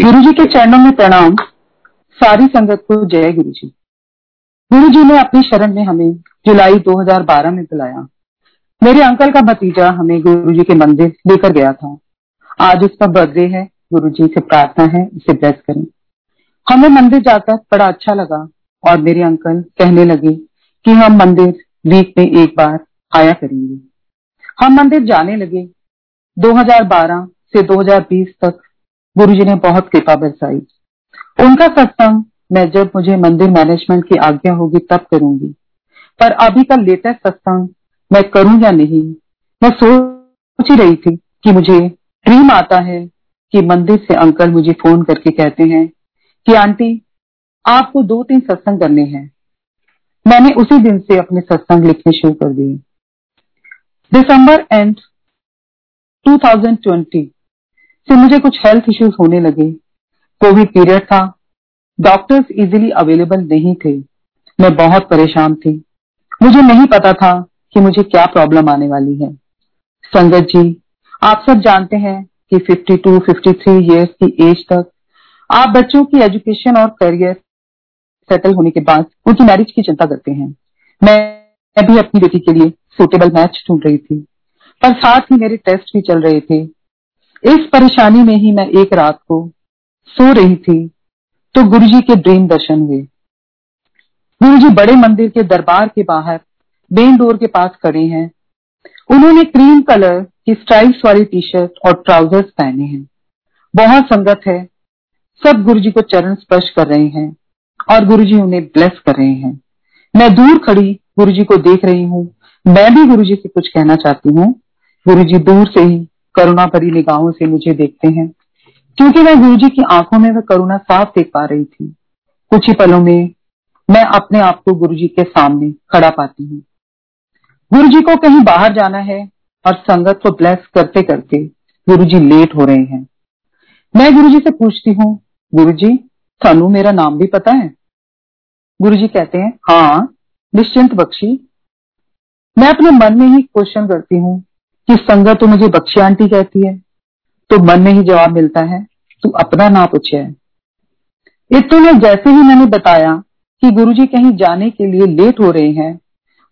गुरु जी के चरणों में प्रणाम। सारी संगत को जय गुरु जी गुरु जी ने अपनी शरण में हमें जुलाई 2012 में बुलाया। मेरे अंकल का भतीजा हमें गुरु जी के मंदिर लेकर गया था। आज उसका बर्थडे है। गुरु जी से प्रार्थना है, उसे ब्लेस करें। हमें मंदिर जाकर बड़ा अच्छा लगा और मेरे अंकल कहने लगे कि हम मंदिर वीक में एक बार आया करेंगे। हम मंदिर जाने लगे 2012 से 2020 तक। गुरु जी ने बहुत कृपा बरसाई। उनका सत्संग मैं जब मुझे मंदिर मैनेजमेंट की आज्ञा होगी तब करूँगी। पर अभी का लेटेस्ट सत्संग मैं करूँ या नहीं, मैं सोच ही रही थी कि मुझे ड्रीम आता है कि मंदिर से अंकल मुझे फ़ोन करके कहते हैं कि आंटी, आपको दो तीन सत्संग करने हैं। मैंने उसी दिन से अपने सत्संग लिखने शुरू कर दिए। दिसंबर एंड 2020 से मुझे कुछ हेल्थ इश्यूज़ होने लगे। कोविड पीरियड था। डॉक्टर्स इजीली अवेलेबल नहीं थे। मैं बहुत परेशान थी। मुझे नहीं पता था कि मुझे क्या प्रॉब्लम आने वाली है। संगत जी आप सब जानते हैं कि 52, 53 इयर्स की एज तक आप बच्चों की एजुकेशन और करियर सेटल होने के बाद उनकी मैरिज की चिंता करते हैं। मैं भी अपनी बेटी के लिए सुटेबल मैच ढूंढ रही थी। पर साथ ही मेरे टेस्ट भी चल रहे थे। इस परेशानी में ही मैं एक रात को सो रही थी तो गुरु जी के ड्रीम दर्शन हुए। गुरु जी बड़े मंदिर के दरबार के बाहर मेन डोर के पास खड़े हैं। उन्होंने क्रीम कलर की स्ट्राइप्स वाली टी शर्ट और ट्राउजर्स पहने हैं। बहुत संगत है, सब गुरु जी को चरण स्पर्श कर रहे हैं और गुरु जी उन्हें ब्लेस कर रहे हैं। मैं दूर खड़ी गुरु जी को देख रही हूँ। मैं भी गुरु जी से कुछ कहना चाहती हूँ। गुरु जी दूर से ही करुणा भरी निगाहों से मुझे देखते हैं। क्योंकि मैं गुरुजी की आँखों में वह करुणा साफ़ देख पा रही थी। कुछ ही पलों में मैं अपने आप को गुरुजी के सामने खड़ा पाती हूँ। गुरुजी को कहीं बाहर जाना है और संगत को ब्लेस करते करते गुरुजी लेट हो रहे हैं। मैं गुरुजी से पूछती हूँ, गुरुजी, थानू मेरा नाम भी पता है? गुरुजी कहते हैं हाँ निश्चिंत बख्शी। मैं अपने मन में ही क्वेश्चन करती हूँ कि संगत तो मुझे बख्शी आंटी कहती है तो मन में ही जवाब मिलता है, तू अपना ना पूछे। इतने जैसे ही मैंने बताया कि गुरुजी कहीं जाने के लिए लेट हो रहे हैं,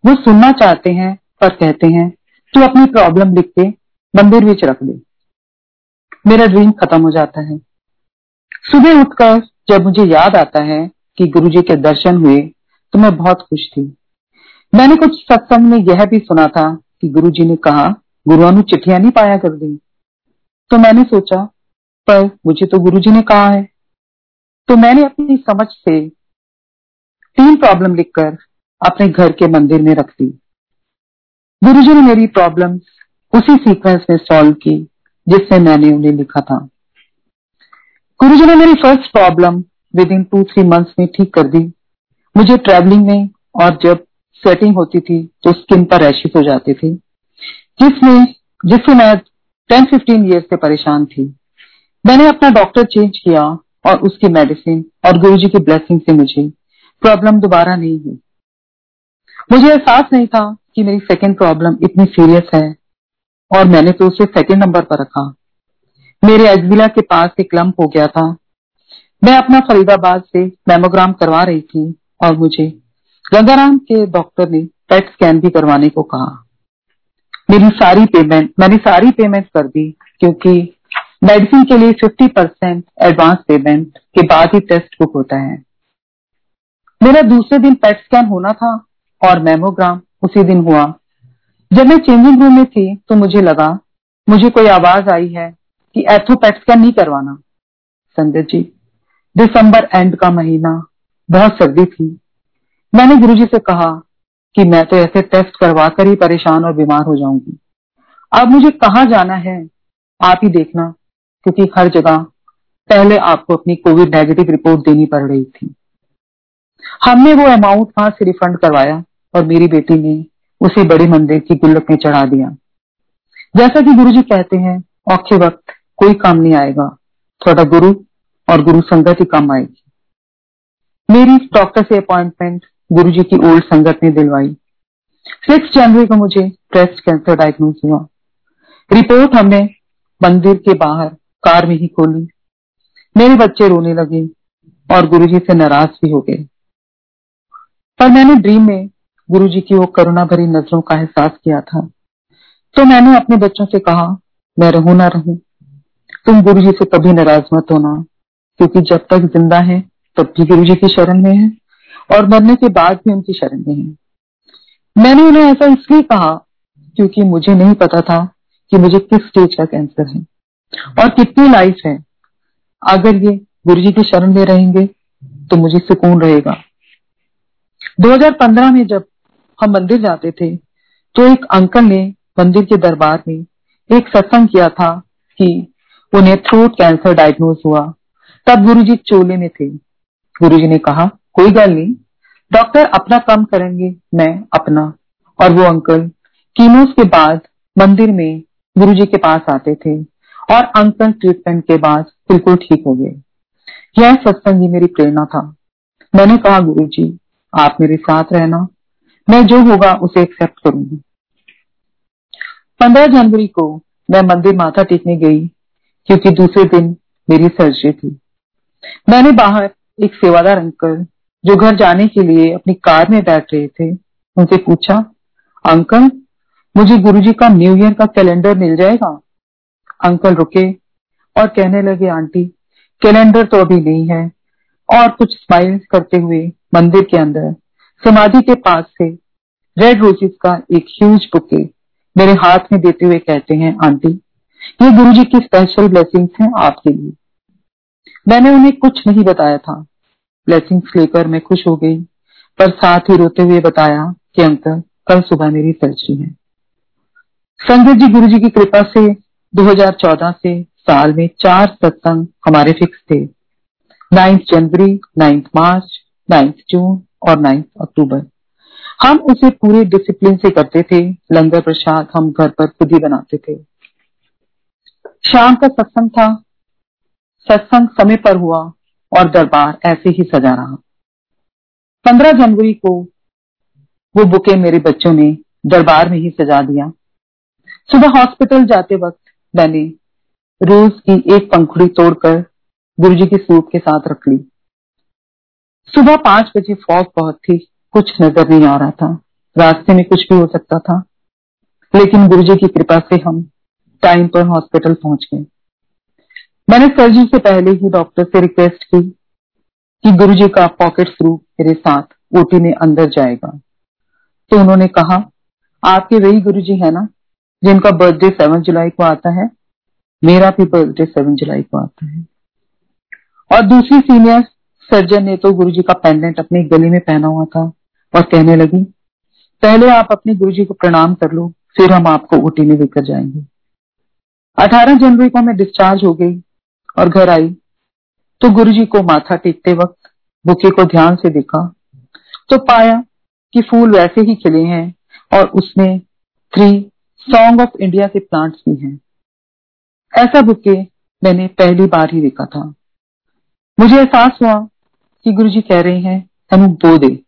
वो सुनना चाहते हैं, पर कहते हैं, तू अपनी प्रॉब्लम लिख के मंदिर में रख दे। मेरा ड्रीम खत्म हो जाता है। सुबह उठकर जब मुझे याद आता है कि गुरुजी के दर्शन हुए तो मैं बहुत खुश थी। मैंने कुछ सत्संग में यह भी सुना था कि गुरुजी ने कहा गुरुआ चिट्ठियाँ नहीं पाया कर दी तो मैंने सोचा, पर मुझे तो गुरुजी ने कहा है। तो मैंने अपनी समझ से तीन प्रॉब्लम लिखकर अपने घर के मंदिर में रख दी। गुरुजी ने मेरी प्रॉब्लम्स उसी सीक्वेंस में सॉल्व की, जिससे मैंने उन्हें लिखा था। गुरुजी ने मेरी first problem within two three months में ठीक कर दी। मुझे ट्रेवलिंग में और जब स्वेटिंग होती थी तो स्किन पर रैशेस हो जाते थे। जिसमें, जिससे मैं टेन फिफ्टीन ईयर से परेशान थी। मैंने अपना डॉक्टर चेंज किया और उसकी मेडिसिन और गुरुजी की ब्लेसिंग से मुझे प्रॉब्लम दोबारा नहीं हुई। मुझे एहसास नहीं था कि मेरी सेकेंड प्रॉब्लम इतनी सीरियस है और मैंने तो उसे सेकेंड नंबर पर रखा। मेरे एग्जिला के पास एक लंप हो गया था। मैं अपना फरीदाबाद से मेमोग्राम करवा रही थी और मुझे गंगाराम के डॉक्टर ने पेट स्कैन भी करवाने को कहा। मेरी सारी पेमेंट मैंने सारी पेमेंट कर दी, क्योंकि मेडिसिन के लिए 50 परसेंट एडवांस पेमेंट के बाद ही टेस्ट बुक होता है। मेरा दूसरे दिन पेट स्कैन होना था और मेमोग्राम उसी दिन हुआ। जब मैं चेंजिंग रूम में थी तो मुझे लगा, मुझे कोई आवाज़ आई है कि एथो पेट स्कैन नहीं करवाना। संजय जी, दिसंबर एंड का महीना, बहुत सर्दी थी। मैंने गुरुजी से कहा कि मैं तो ऐसे टेस्ट करवा कर ही परेशान और बीमार हो जाऊँगी। अब मुझे कहा जाना है? आप ही देखना, क्योंकि हर जगह पहले आपको अपनी कोविड नेगेटिव रिपोर्ट देनी पड़ रही थी। हमने वो अमाउंट वहाँ से रिफंड करवाया और मेरी बेटी ने उसे बड़े मंदिर की गुल्लक में चढ़ा दिया। जैसा कि गुरु जी कहते हैं, औखे वक्त कोई काम नहीं आएगा, थोड़ा गुरु और गुरु संगत ही काम आएगी। मेरी डॉक्टर से अपॉइंटमेंट गुरु जी की ओल्ड संगत ने दिलवाई। सिक्स जनवरी को मुझे ब्रेस्ट कैंसर डायग्नोज हुआ। रिपोर्ट हमने मंदिर के बाहर, कार में ही खोली। मेरे बच्चे रोने लगे और गुरुजी से नाराज़ भी हो गए। पर मैंने ड्रीम में गुरुजी की वो करुणा भरी नज़रों का एहसास किया था। तो मैंने अपने बच्चों से कहा, मैं रहू ना रहू। तुम गुरु जी से कभी नाराज़ मत होना, क्योंकि जब तक ज़िंदा है, तब भी गुरु जी की शरण में है। और मरने के बाद भी उनकी शरण में है। मैंने उन्हें ऐसा इसलिए कहा क्योंकि मुझे नहीं पता था कि मुझे किस स्टेज का कैंसर है और कितनी लाइफ है। अगर ये गुरु जी की शरण में रहेंगे तो मुझे सुकून रहेगा। 2015 में जब हम मंदिर जाते थे तो एक अंकल ने मंदिर के दरबार में एक सत्संग किया था कि उन्हें थ्रोट कैंसर डायग्नोज हुआ। तब गुरुजी चोले में थे। गुरुजी ने कहा कोई गल नहीं। डॉक्टर अपना काम करेंगे, मैं अपना। और वो अंकल, कीमोस के बाद मंदिर में गुरुजी के पास आते थे और अंकल ट्रीटमेंट के बाद बिल्कुल ठीक हो गए। यह सत्संग ही मेरी प्रेरणा था। मैंने कहा गुरु जी आप मेरे साथ रहना। मैं जो होगा उसे एक्सेप्ट करूँगी। पंद्रह जनवरी को मैं मंदिर माथा टेकने गई, क्योंकि दूसरे दिन मेरी सर्जरी थी। मैंने बाहर एक सेवादार अंकल जो घर जाने के लिए अपनी कार में बैठ रहे थे, उनसे पूछा, अंकल, मुझे गुरुजी का न्यू ईयर का कैलेंडर मिल जाएगा? अंकल रुके और कहने लगे, आंटी कैलेंडर तो अभी नहीं है। और कुछ स्माइल करते हुए मंदिर के अंदर, समाधि के पास से रेड रोजेस का एक ह्यूज बुके मेरे हाथ में देते हुए कहते हैं, आंटी, ये गुरु जी की स्पेशल ब्लेसिंग्स हैं आपके लिए। मैंने उन्हें कुछ नहीं बताया था। ब्लेसिंग्स लेकर मैं खुश हो गई, पर साथ ही रोते हुए बताया कि अंकल, कल सुबह मेरी सर्जरी है। संगत जी गुरु जी की कृपा से 2014 से साल में चार सत्संग हमारे फिक्स थे। नाइन्थ जनवरी, नाइन्थ मार्च, नाइन्थ जून और नाइन्थ अक्टूबर। हम उसे पूरे डिसिप्लिन से करते थे, लंगर प्रसाद हम घर पर खुद ही बनाते थे। शाम का सत्संग था। सत्संग समय पर हुआ। और दरबार ऐसे ही सजा रहा। पंद्रह जनवरी को वो बुके मेरे बच्चों ने दरबार में ही सजा दिया। सुबह हॉस्पिटल जाते वक्त मैंने रोज की एक पंखुड़ी तोड़कर गुरुजी की सूप के साथ रख ली। सुबह पाँच बजे फौज बहुत थी, कुछ नज़र नहीं आ रहा था। रास्ते में कुछ भी हो सकता था। लेकिन गुरुजी की कृपा से हम टाइम पर हॉस्पिटल पहुँच गए। मैंने सर्जरी से पहले ही डॉक्टर से रिक्वेस्ट की कि गुरुजी का पॉकेट थ्रू मेरे साथ ओटी में अंदर जाएगा। तो उन्होंने कहा, आपके वही गुरुजी है ना, जिनका बर्थडे सेवन जुलाई को आता है? मेरा भी बर्थडे सेवन जुलाई को आता है। और दूसरी सीनियर सर्जन ने तो गुरुजी का पेंडेंट अपने गले में पहना हुआ था और कहने लगी, पहले आप अपने गुरुजी को प्रणाम कर लो, फिर हम आपको ओटी में लेकर जाएँगे। 18 जनवरी को मैं डिस्चार्ज हो गई। और घर आई। तो गुरुजी को माथा टेकते वक्त बुके को ध्यान से देखा। तो पाया कि फूल वैसे ही खिले हैं और उसमें थ्री सॉन्ग ऑफ़ इंडिया के प्लांट्स भी हैं। ऐसा बुके मैंने पहली बार ही देखा था। मुझे एहसास हुआ कि गुरुजी कह रहे हैं तनु बो दे।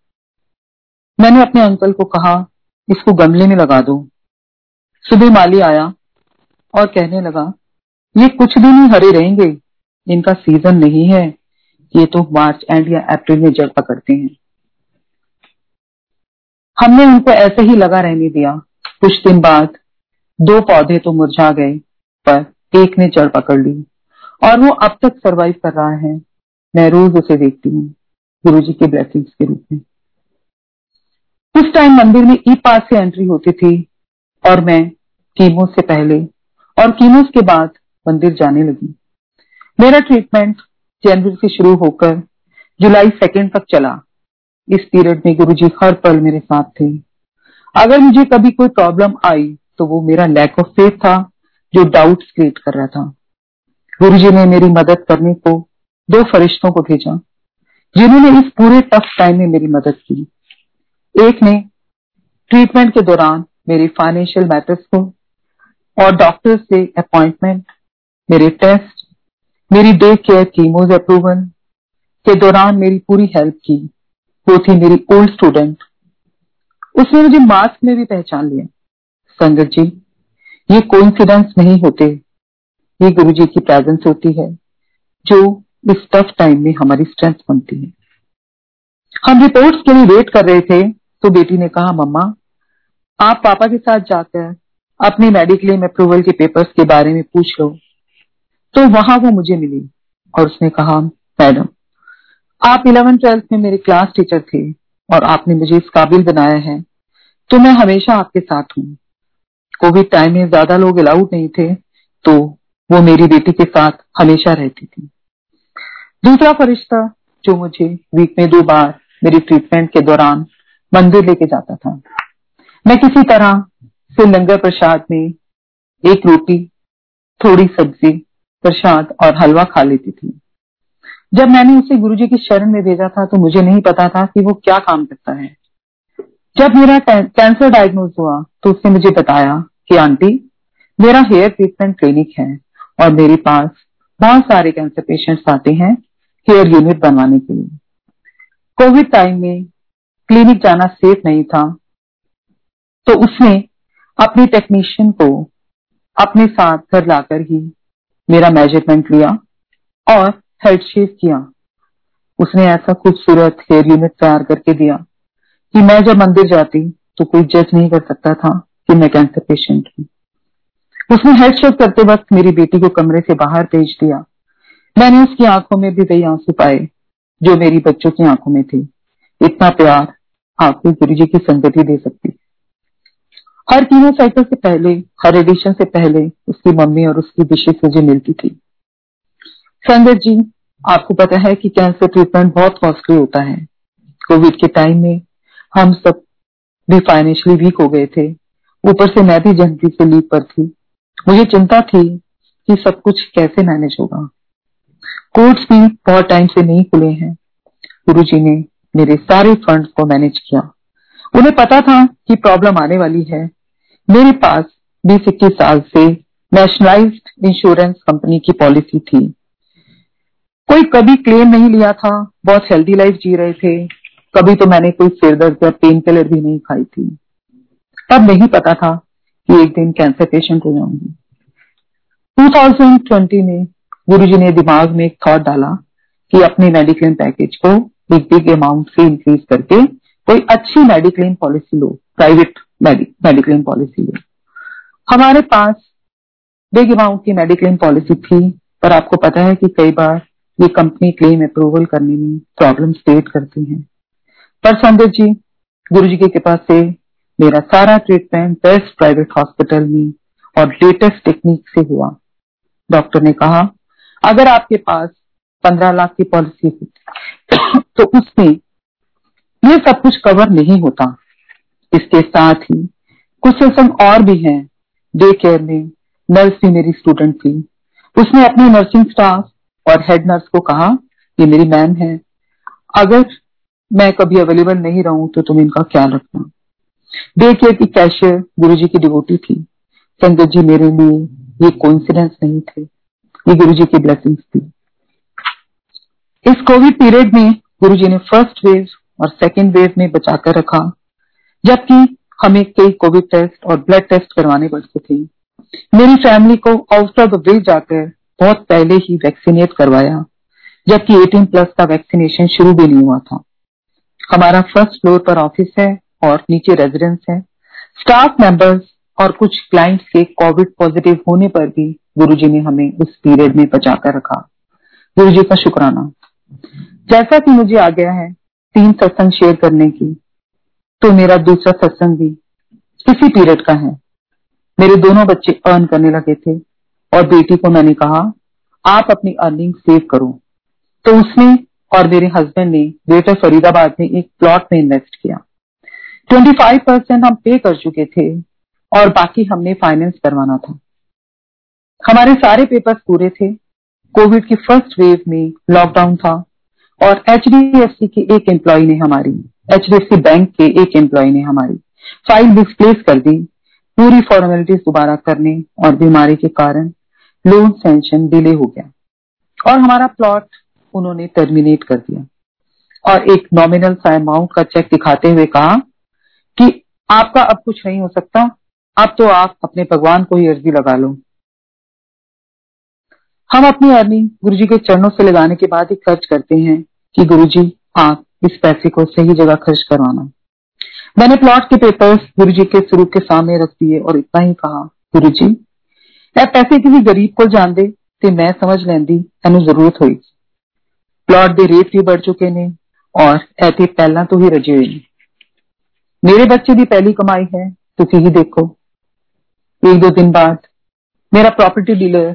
मैंने अपने अंकल को कहा, इसको गमले में लगा दो। सुबह माली आया और कहने लगा, ये कुछ दिन ही हरे रहेंगे। इनका सीज़न नहीं है, ये तो मार्च एंड या अप्रैल में जड़ पकड़ते हैं। हमने उनको ऐसे ही लगा रहने दिया। कुछ दिन बाद दो पौधे तो मुरझा गए, पर एक ने जड़ पकड़ ली और वो अब तक सरवाइव कर रहा है। मैं रोज उसे देखती हूँ, गुरु जी के ब्लेसिंग्स के रूप में। उस टाइम मंदिर में ई पास से एंट्री होती थी और मैं कीमो से पहले और कीमोस के बाद मंदिर जाने लगी। मेरा ट्रीटमेंट जनवरी से शुरू होकर जुलाई सेकेंड तक चला। इस पीरियड में गुरुजी हर पल मेरे साथ थे। अगर मुझे कभी कोई प्रॉब्लम आई तो वो मेरा लैक ऑफ़ फेथ था, जो डाउट्स क्रिएट कर रहा था। गुरुजी ने मेरी मदद करने को दो फरिश्तों को भेजा, जिन्होंने इस पूरे टफ टाइम में मेरी मदद की। एक ने ट्रीटमेंट के दौरान मेरे फाइनेंशियल मैटर्स को और डॉक्टर से अपॉइंटमेंट मेरे टेस्ट मेरी डे केयर कीमोज अप्रूवल के दौरान मेरी पूरी हेल्प की। वो थी मेरी ओल्ड स्टूडेंट उसने मुझे मास्क में भी पहचान लिया। संगत जी, ये कोइंसिडेंस नहीं होते। ये गुरु जी की प्रेजेंस होती है, जो इस टफ टाइम में हमारी स्ट्रेंथ बनती है। हम रिपोर्ट्स के लिए वेट कर रहे थे तो बेटी ने कहा, मम्मा, आप पापा के साथ जाकर अपने मेडिक्लेम अप्रूवल के पेपर्स के बारे में पूछ लो। तो वहाँ वो मुझे मिली और उसने कहा, मैडम, आप इलेवन ट्वेल्थ में मेरे क्लास टीचर थे और आपने मुझे इस काबिल बनाया है। तो मैं हमेशा आपके साथ हूँ। कोविड टाइम में ज़्यादा लोग अलाउड नहीं थे तो वो मेरी बेटी के साथ हमेशा रहती थी। दूसरा फरिश्ता जो मुझे वीक में दो बार मेरी ट्रीटमेंट के दौरान मंदिर लेके जाता था। मैं किसी तरह से लंगर प्रसाद में एक रोटी, थोड़ी सब्ज़ी प्रसाद और हलवा खा लेती थी। जब मैंने उसे गुरुजी की शरण में भेजा था तो मुझे नहीं पता था कि वो क्या काम करता है। जब मेरा कैंसर डायग्नोज हुआ तो उसने मुझे बताया कि, आंटी, मेरा हेयर ट्रीटमेंट क्लिनिक है और मेरे पास बहुत सारे कैंसर पेशेंट्स आते हैं हेयर यूनिट बनवाने के लिए। कोविड टाइम में क्लिनिक जाना सेफ़ नहीं था तो उसने अपने टेक्नीशियन को अपने साथ घर लाकर ही मेरा मेज़रमेंट लिया और हेड शेव किया। उसने ऐसा खूबसूरत हेयर यूनिट तैयार करके दिया कि मैं जब मंदिर जाती तो कोई जज नहीं कर सकता था कि मैं कैंसर पेशेंट हूँ। उसने हेड शेव करते वक्त मेरी बेटी को कमरे से बाहर भेज दिया। मैंने उसकी आँखों में भी वही आँसू पाए जो मेरी बच्चों की आँखों में थे। इतना प्यार आपको गुरु जी की संगति दे सकती हर तीनों साइकिल से पहले, हर एडिशन से पहले उसकी मम्मी और उसकी विशेष मुझे मिलती थी। संगत जी, आपको पता है कि कैंसर ट्रीटमेंट बहुत कॉस्टली होता है। कोविड के टाइम में हम सब भी फाइनेंशियली वीक हो गए थे। ऊपर से मैं भी जनवरी से लीव पर थी। मुझे चिंता थी कि सब कुछ कैसे मैनेज होगा। कोर्ट्स भी बहुत टाइम से नहीं खुले हैं। गुरु जी ने मेरे सारे फंड को मैनेज किया। उन्हें पता था कि प्रॉब्लम आने वाली है। मेरे पास बीस इक्कीस साल से नेशनलाइज्ड इंश्योरेंस कंपनी की पॉलिसी थी। कोई कभी क्लेम नहीं लिया था, बहुत हेल्दी लाइफ जी रहे थे, कभी तो मैंने कोई सिरदर्द या पेन किलर भी नहीं खाई थी। तब नहीं पता था कि एक दिन कैंसर पेशेंट हो जाऊँगी। 2020 में गुरु जी ने दिमाग में एक थॉट डाला कि अपने मेडिक्लेम पैकेज को बिग बिग अमाउंट से इंक्रीज करके कोई अच्छी मेडिक्लेम पॉलिसी लो प्राइवेट मेडिक्लेम पॉलिसी लो हमारे पास बिग अमाउंट की मेडिक्लेम पॉलिसी थी, पर आपको पता है कि कई बार ये कंपनी क्लेम अप्रूवल करने में प्रॉब्लम क्रिएट करती है। पर संजय जी, गुरु जी की कृपा से मेरा सारा ट्रीटमेंट बेस्ट प्राइवेट हॉस्पिटल में और लेटेस्ट टेक्निक से हुआ। डॉक्टर ने कहा, अगर आपके पास पंद्रह लाख की पॉलिसी होती तो उसमें ये सब कुछ कवर नहीं होता। इसके साथ ही कुछ सेशन और भी हैं डे केयर में नर्स भी मेरी स्टूडेंट थी। उसने अपने नर्सिंग स्टाफ और हेड नर्स को कहा, ये मेरी मैम है। अगर मैं कभी अवेलेबल नहीं रहूँ तो तुम इनका ख्याल रखना। डे केयर की कैशियर गुरु जी की डिवोटी थी। संगत जी, मेरे लिए ये कोइंसिडेंस नहीं थे। ये गुरु जी की ब्लेसिंग थी। इस कोविड पीरियड में गुरु जी ने फ़र्स्ट वेव और सेकेंड वेव में बचाकर रखा। जबकि हमें कई कोविड टेस्ट और ब्लड टेस्ट करवाने पड़ते थे। मेरी फैमिली को आउट ऑफ़ द वे जाकर बहुत पहले ही वैक्सीनेट करवाया, जबकि 18 प्लस का वैक्सीनेशन शुरू भी नहीं हुआ था। हमारा फ़र्स्ट फ्लोर पर ऑफ़िस है और नीचे रेजिडेंस है। स्टाफ मेंबर्स और कुछ क्लाइंट्स के कोविड पॉजिटिव होने पर भी गुरुजी ने हमें उस पीरियड में बचा कर रखा। गुरुजी का शुक्राना। जैसा कि मुझे आ गया है, तीन सत्संग शेयर करने की। तो मेरा दूसरा सत्संग भी इसी पीरियड का है। मेरे दोनों बच्चे अर्न करने लगे थे और बेटी को मैंने कहा, आप अपनी अर्निंग सेव करो। तो उसने और मेरे हस्बैंड ने ग्रेटर फरीदाबाद में एक प्लॉट में इन्वेस्ट किया। 25 परसेंट हम पे कर चुके थे और बाकी हमने फाइनेंस करवाना था। हमारे सारे पेपर्स पूरे थे। कोविड की फ़र्स्ट वेव में लॉकडाउन था और एच के एक एम्प्लॉय ने हमारी एच बैंक के एक एम्प्लॉय ने हमारी फ़ाइल डिस्प्लेस कर दी। पूरी फॉर्मेलिटीज दोबारा करने और बीमारी के कारण लोन सेंशन डिले हो गया और हमारा प्लॉट उन्होंने टर्मिनेट कर दिया। और एक नॉमिनल सा अमाउंट का चेक दिखाते हुए कहा कि आपका अब कुछ नहीं हो सकता, अब तो आप अपने भगवान को ही अर्जी लगा लो। हम अपनी अर्निंग गुरु जी के चरणों से लगाने के बाद ही खर्च करते हैं कि गुरु जी आप इस पैसे को सही जगह खर्च करवाना मैंने प्लॉट के पेपर्स गुरु जी के स्वरूप के सामने रख दिए और इतना ही कहा गुरु जी ए पैसे किसी गरीब को जान दे ਤੇ मैं समझ ਲੈਂਦੀ ਇਹਨੂੰ ਜ਼ਰੂਰਤ ਹੋਈ ਪਲਾਟ ਦੇ ਰੇਟ ਵੀ बढ़ ਚੁੱਕੇ ਨੇ ਔਰ ਐਤੇ ਪਹਿਲਾਂ ਤੋਂ ਹੀ ਰਜੇ ਹੋਏ ਨੇ मेरे बच्चे की पहली कमाई है तुम ही देखो एक दो दिन बाद मेरा प्रॉपर्टी डीलर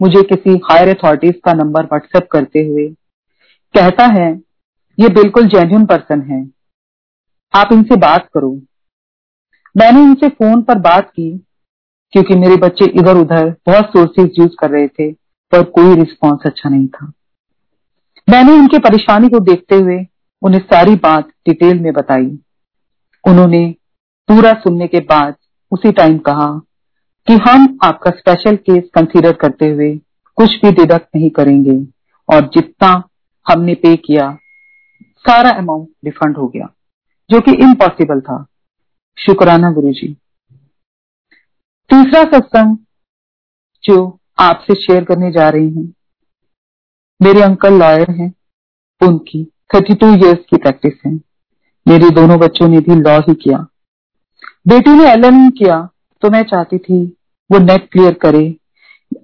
मुझे किसी हायर अथॉरिटीज का नंबर व्हाट्सएप करते हुए कहता है ये बिल्कुल जेन्यून पर्सन है। आप इनसे बात करो। मैंने इनसे फ़ोन पर बात की, क्योंकि मेरे बच्चे इधर उधर बहुत सोर्सेज यूज़ कर रहे थे, पर कोई रिस्पॉन्स अच्छा नहीं था। मैंने उनकी परेशानी को देखते हुए उन्हें सारी बात डिटेल में बताई। उन्होंने पूरा सुनने के बाद उसी टाइम कहा कि हम आपका स्पेशल केस कंसीडर करते हुए कुछ भी डिडक्ट नहीं करेंगे, और जितना हमने पे किया सारा अमाउंट रिफंड हो गया, जो कि इम्पॉसिबल था। शुक्राना गुरु जी तीसरा सत्संग जो आपसे शेयर करने जा रही हूँ, मेरे अंकल लॉयर हैं, उनकी 32 इयर्स की प्रैक्टिस है। मेरे दोनों बच्चों ने भी लॉ ही किया। बेटी ने एलएम किया तो मैं चाहती थी वो नेट क्लियर करे,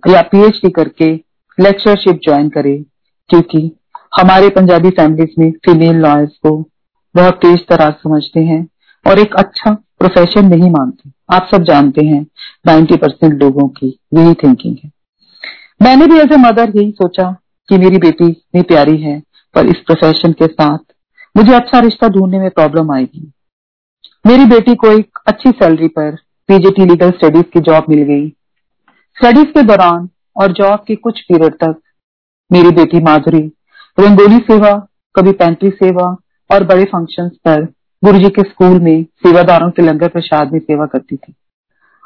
या पीएचडी करके लेक्चरशिप ज्वाइन करे, क्योंकि हमारे पंजाबी फैमिलीज़ में फीमेल लॉयर्स को बहुत तेज तरह समझते हैं और एक अच्छा प्रोफेशन नहीं मानते। आप सब जानते हैं 90 परसेंट लोगों की यही थिंकिंग है। मैंने भी एज ए मदर यही सोचा कि मेरी बेटी इतनी प्यारी है, पर इस प्रोफेशन के साथ मुझे अच्छा रिश्ता ढूँढने में प्रॉब्लम आएगी। मेरी बेटी को एक अच्छी सैलरी पर पीजीटी लीगल स्टडीज़ की जॉब मिल गई। स्टडीज़ के दौरान और जॉब के कुछ पीरियड तक मेरी बेटी माधुरी रंगोली सेवा, कभी पैंट्री सेवा और बड़े फ़ंक्शंस पर गुरु जी के स्कूल में सेवादारों के लंगर प्रसाद में सेवा करती थी।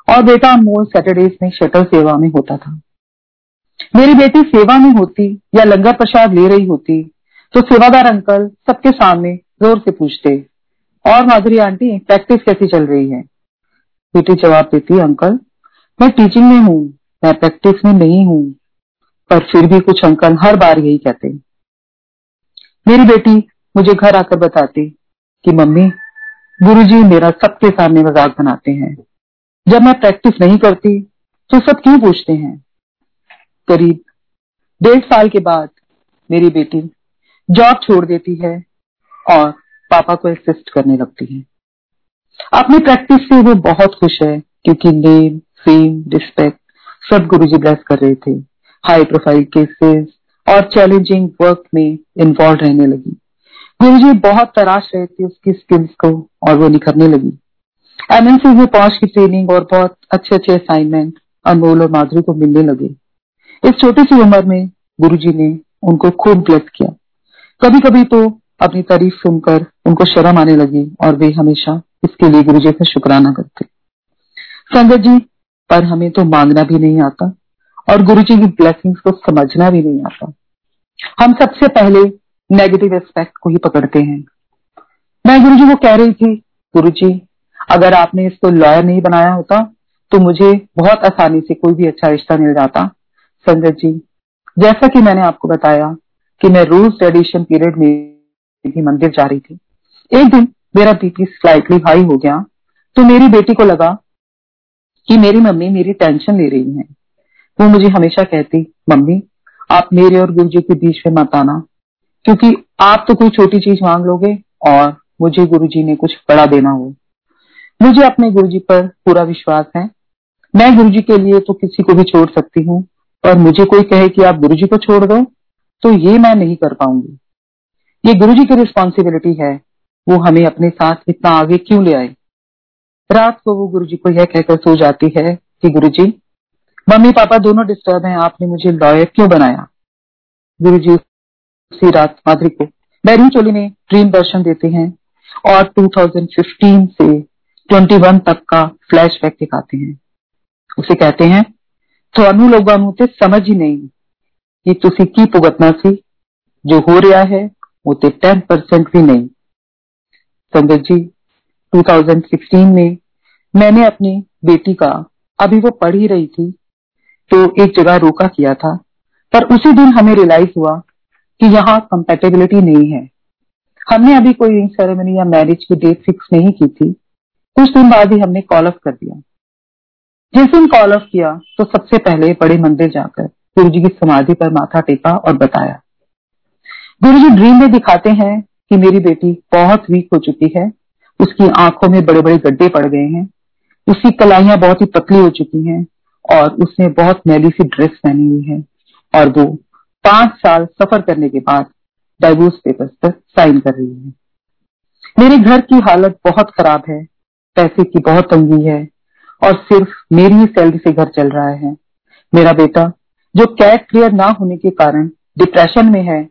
और बेटा अनमोल सैटरडेज में शटल सेवा में होता था। मेरी बेटी सेवा में होती या लंगर प्रसाद ले रही होती तो सेवादार अंकल सबके सामने ज़ोर से पूछते, और माधुरी आंटी प्रैक्टिस कैसी चल रही है? बेटी जवाब देती, अंकल, मैं टीचिंग में हूँ, मैं प्रैक्टिस में नहीं हूँ, पर फिर भी कुछ अंकल हर बार यही कहते मेरी बेटी मुझे घर आकर बताती कि मम्मी, गुरुजी मेरा सबके सामने मज़ाक बनाते हैं। जब मैं प्रैक्टिस नहीं करती तो सब क्यों पूछते हैं? करीब डेढ़ साल के बाद मेरी बेटी जॉब छोड़ देती है और पापा को असिस्ट करने लगती है। अपनी प्रैक्टिस से वो बहुत खुश है क्योंकि नेम फेम रिस्पेक्ट सब गुरुजी ब्लेस कर रहे थे। हाई प्रोफ़ाइल केसेस और चैलेंजिंग वर्क में इन्वॉल्व रहने लगी। गुरु जी बहुत तराश रहे थे उसकी स्किल्स को और वो निखरने लगी। एमएनसी में पहुँच की ट्रेनिंग और बहुत अच्छे अच्छे असाइनमेंट अनमोल और माधुरी को मिलने लगे। इस छोटी सी उम्र में गुरु जी ने उनको खूब ब्लेस किया। कभी कभी तो अपनी तारीफ़ सुनकर उनको शर्म आने लगी और वे हमेशा इसके लिए गुरु जी का शुक्राना करते। संगत जी, पर हमें तो मांगना भी नहीं आता। और गुरु जी की ब्लेसिंग्स को समझना भी नहीं आता। हम सबसे पहले नेगेटिव एस्पेक्ट को ही पकड़ते हैं। मैं गुरु जी को कह रही थी गुरु जी अगर आपने इसको लॉयर नहीं बनाया होता तो मुझे बहुत आसानी से कोई भी अच्छा रिश्ता मिल जाता। संगत जी, जैसा कि मैंने आपको बताया कि मैं रूल्स ट्रेडिशन पीरियड में भी मंदिर जा रही थी। एक दिन मेरा बीपी स्लाइटली हाई हो गया तो मेरी बेटी को लगा कि मेरी मम्मी मेरी टेंशन ले रही है। वो मुझे हमेशा कहती, मम्मी, आप मेरे और गुरु जी के बीच में मत आना, क्योंकि आप तो कोई छोटी चीज़ मांग लोगे और मुझे गुरु जी ने कुछ बड़ा देना हो। मुझे अपने गुरु जी पर पूरा विश्वास है। मैं गुरु जी के लिए तो किसी को भी छोड़ सकती हूँ, और मुझे कोई कहे कि आप गुरु जी को छोड़ दो तो ये मैं नहीं कर पाऊँगी। ये गुरु जी की रिस्पॉन्सिबिलिटी है, वो हमें अपने साथ इतना आगे क्यों ले आए? रात को वो गुरु जी को यह कहकर सो जाती है कि गुरु जी मम्मी पापा दोनों डिस्टर्ब हैं आपने मुझे लॉयर क्यों बनाया गुरु जी उसी रात माधुरी को बैरी चोली में ड्रीम दर्शन देते हैं और 2015 से 21 तक का फ्लैश बैक दिखाते हैं उसे कहते हैं ਤੁਹਾਨੂੰ ਲੋਕਾਂ ਨੂੰ ਤੇ ਸਮਝ ਹੀ ਨਹੀਂ ਕਿ ਤੁਸੀਂ ਕੀ ਭੁਗਤਣਾ ਸੀ ਜੋ ਹੋ ਰਿਹਾ ਹੈ ਉਹ ਤੇ 10% भी नहीं संगत जी 2016 में मैंने अपनी बेटी का अभी वो पढ़ ही रही थी तो एक जगह रोका किया था। पर उसी दिन हमें रियलाइज़ हुआ कि यहाँ कंपेटेबिलिटी नहीं है। हमने अभी कोई रिंग सेरेमनी या मैरिज की डेट फिक्स नहीं की थी। कुछ दिन बाद ही हमने कॉल ऑफ़ कर दिया। जिस दिन कॉल ऑफ़ किया तो सबसे पहले बड़े मंदिर जाकर गुरु जी की समाधि पर माथा टेका और बताया। गुरु जी ड्रीम में दिखाते हैं कि मेरी बेटी बहुत वीक हो चुकी है। उसकी आँखों में बड़े बड़े गड्ढे पड़ गए हैं। उसकी कलाइयाँ बहुत ही पतली हो चुकी हैं। और उसने बहुत मैली सी ड्रेस पहनी हुई है और वो पाँच साल सफ़र करने के बाद डाइवोर्स पेपर्स पर साइन कर रही है। मेरे घर की हालत बहुत खराब है, पैसे की बहुत तंगी है और सिर्फ़ मेरी ही सैलरी से घर चल रहा है। मेरा बेटा, जो कैट क्लियर ना होने के कारण डिप्रेशन में है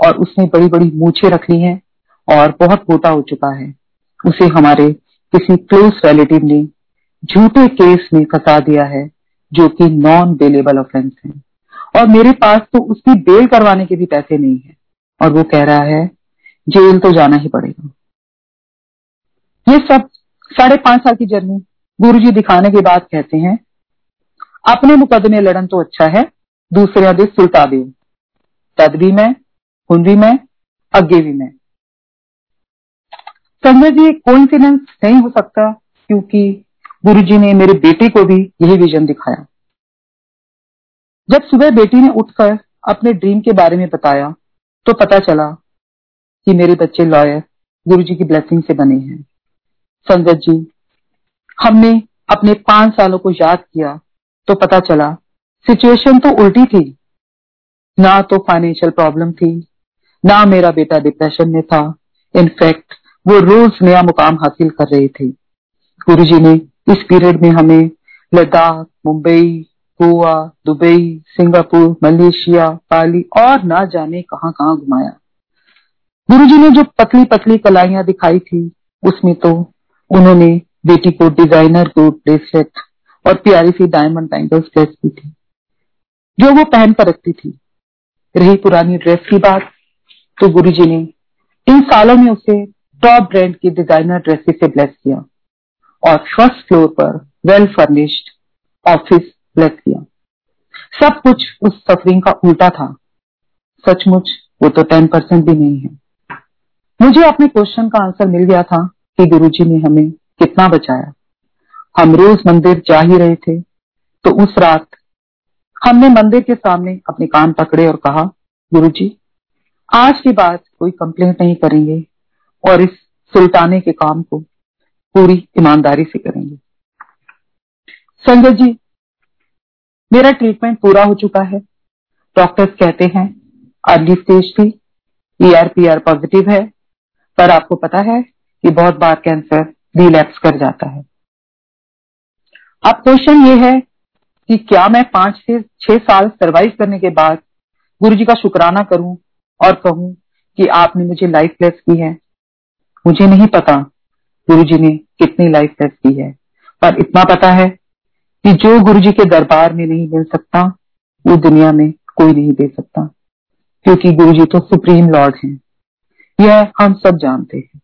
और उसने बड़ी बड़ी मूछे रख ली हैं और बहुत मोटा हो चुका है, उसे हमारे किसी क्लोज रिलेटिव ने झूठे केस में फंसा दिया है। जो कि नॉन बेलेबल ऑफेंस है। और मेरे पास तो उसकी बेल करवाने के भी पैसे नहीं है। और वो कह रहा है, जेल तो जाना ही पड़ेगा। ये सब साढ़े पाँच साल की जर्नी गुरु जी दिखाने के बाद कहते हैं, अपने मुकदमे लड़न तो अच्छा है, दूसरे दे सुलटा दे। तद भी मैं हुन भी मैं अगे भी मैं। संजय जी कोइंसिडेंस नहीं हो सकता, क्योंकि गुरु जी ने मेरे बेटे को भी यही विजन दिखाया। जब सुबह बेटी ने उठकर अपने ड्रीम के बारे में बताया तो पता चला कि मेरे बच्चे लॉयर गुरु जी की ब्लेसिंग से बने हैं। संगत जी, हमने अपने पाँच सालों को याद किया तो पता चला सिचुएशन तो उल्टी थी। ना तो फाइनेंशियल प्रॉब्लम थी, ना मेरा बेटा डिप्रेशन में था। इनफैक्ट वो रोज नया मुकाम हासिल कर रहे थे। गुरु जी ने इस पीरियड में हमें Ladakh, Mumbai, Goa, Dubai, Singapore, Malaysia Bali और ना जाने कहाँ कहाँ घुमाया। गुरु जी ने जो पतली पतली कलाइयाँ दिखाई थी, उसमें तो उन्होंने बेटी को डिज़ाइनर कोट ब्रेसलेट और प्यारी सी डायमंड बैंगल्स ड्रेस की थी, जो वो पहन कर रखती थी। रही पुरानी ड्रेस की बात तो गुरु जी ने इन सालों में उसे टॉप ब्रांड की डिज़ाइनर ड्रेसेस से ब्लेस किया। और फ़र्स्ट फ्लोर पर वेल फर्निश्ड ऑफ़िस ब्लेस किया सब कुछ उस सफरिंग का उल्टा था। सचमुच वो तो टेन परसेंट भी नहीं है। मुझे अपने क्वेश्चन का आंसर मिल गया था कि गुरुजी ने हमें कितना बचाया। हम रोज मंदिर जा ही रहे थे तो उस रात हमने मंदिर के सामने अपने कान पकड़े और कहा, गुरुजी, आज के बाद कोई कंप्लेंट नहीं करेंगे और इस सुल्ताने के काम को पूरी ईमानदारी से करेंगे। संजय जी, मेरा ट्रीटमेंट पूरा हो चुका है। डॉक्टर्स कहते हैं अर्ली स्टेज थी ईआरपीआर पॉजिटिव है, पर आपको पता है कि बहुत बार कैंसर रिलैप्स कर जाता है। अब क्वेश्चन ये है कि क्या मैं पाँच से छह साल सरवाइव करने के बाद गुरु जी का शुक्राना करूँ और कहूँ कि आपने मुझे लाइफ ब्लेस की है? मुझे नहीं पता। गुरु जी ने कितनी लाइफ ब्लेस की है। पर इतना पता है कि जो गुरु जी के दरबार में नहीं मिल सकता, वो दुनिया में कोई नहीं दे सकता। क्योंकि गुरु जी तो सुप्रीम लॉर्ड हैं। यह हम सब जानते हैं।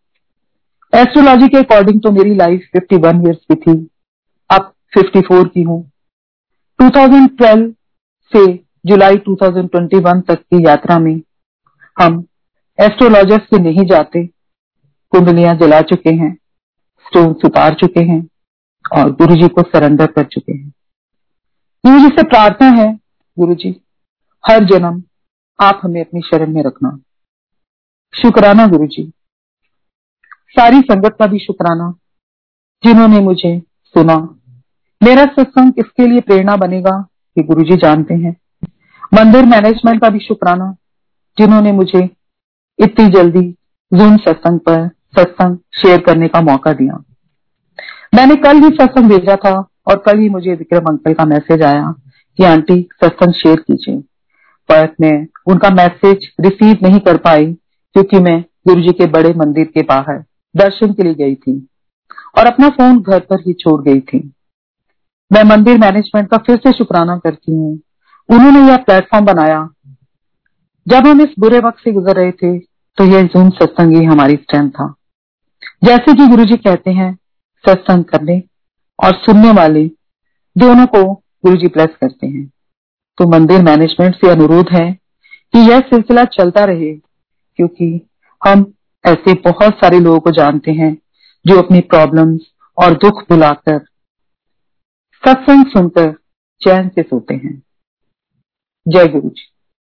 एस्ट्रोलॉजी के अकॉर्डिंग तो मेरी लाइफ 51 इयर्स की थी। अब 54 की हूँ। 2012 से जुलाई 2021 तक की यात्रा में हम एस्ट्रोलॉजर्स से नहीं जाते, कुंडलियाँ जला चुके हैं। स्टोन उतार चुके हैं और गुरु जी को सरेंडर कर चुके हैं। गुरु जी से प्रार्थना है, गुरु जी, हर जन्म आप हमें अपनी शरण में रखना। शुक्राना गुरु जी। सारी संगत का भी शुक्राना, जिन्होंने मुझे सुना। मेरा सत्संग इसके लिए प्रेरणा बनेगा कि गुरु जी जानते हैं। मंदिर मैनेजमेंट का भी शुक्राना, जिन्होंने मुझे इतनी जल्दी जूम सत्संग पर सत्संग शेयर करने का मौका दिया। मैंने कल ही सत्संग भेजा था और कल ही मुझे विक्रम अंकल का मैसेज आया कि आंटी, सत्संग शेयर कीजिए। पर मैं उनका मैसेज रिसीव नहीं कर पाई क्योंकि मैं गुरु जी के बड़े मंदिर के बाहर दर्शन के लिए गई थी और अपना फ़ोन घर पर ही छोड़ गई थी। मैं मंदिर मैनेजमेंट का फिर से शुक्राना करती हूँ। उन्होंने यह प्लेटफॉर्म बनाया। जब हम इस बुरे वक्त से गुजर रहे थे तो यह जूम सत्संग ही हमारी स्ट्रेंथ था। जैसे कि गुरु जी कहते हैं, सत्संग करने और सुनने वाले दोनों को गुरु जी प्लस करते हैं। तो मंदिर मैनेजमेंट से अनुरोध है कि यह सिलसिला चलता रहे, क्योंकि हम ऐसे बहुत सारे लोगों को जानते हैं जो अपनी प्रॉब्लम्स और दुख भुलाकर सत्संग सुनकर चैन से सोते हैं। जय गुरु जी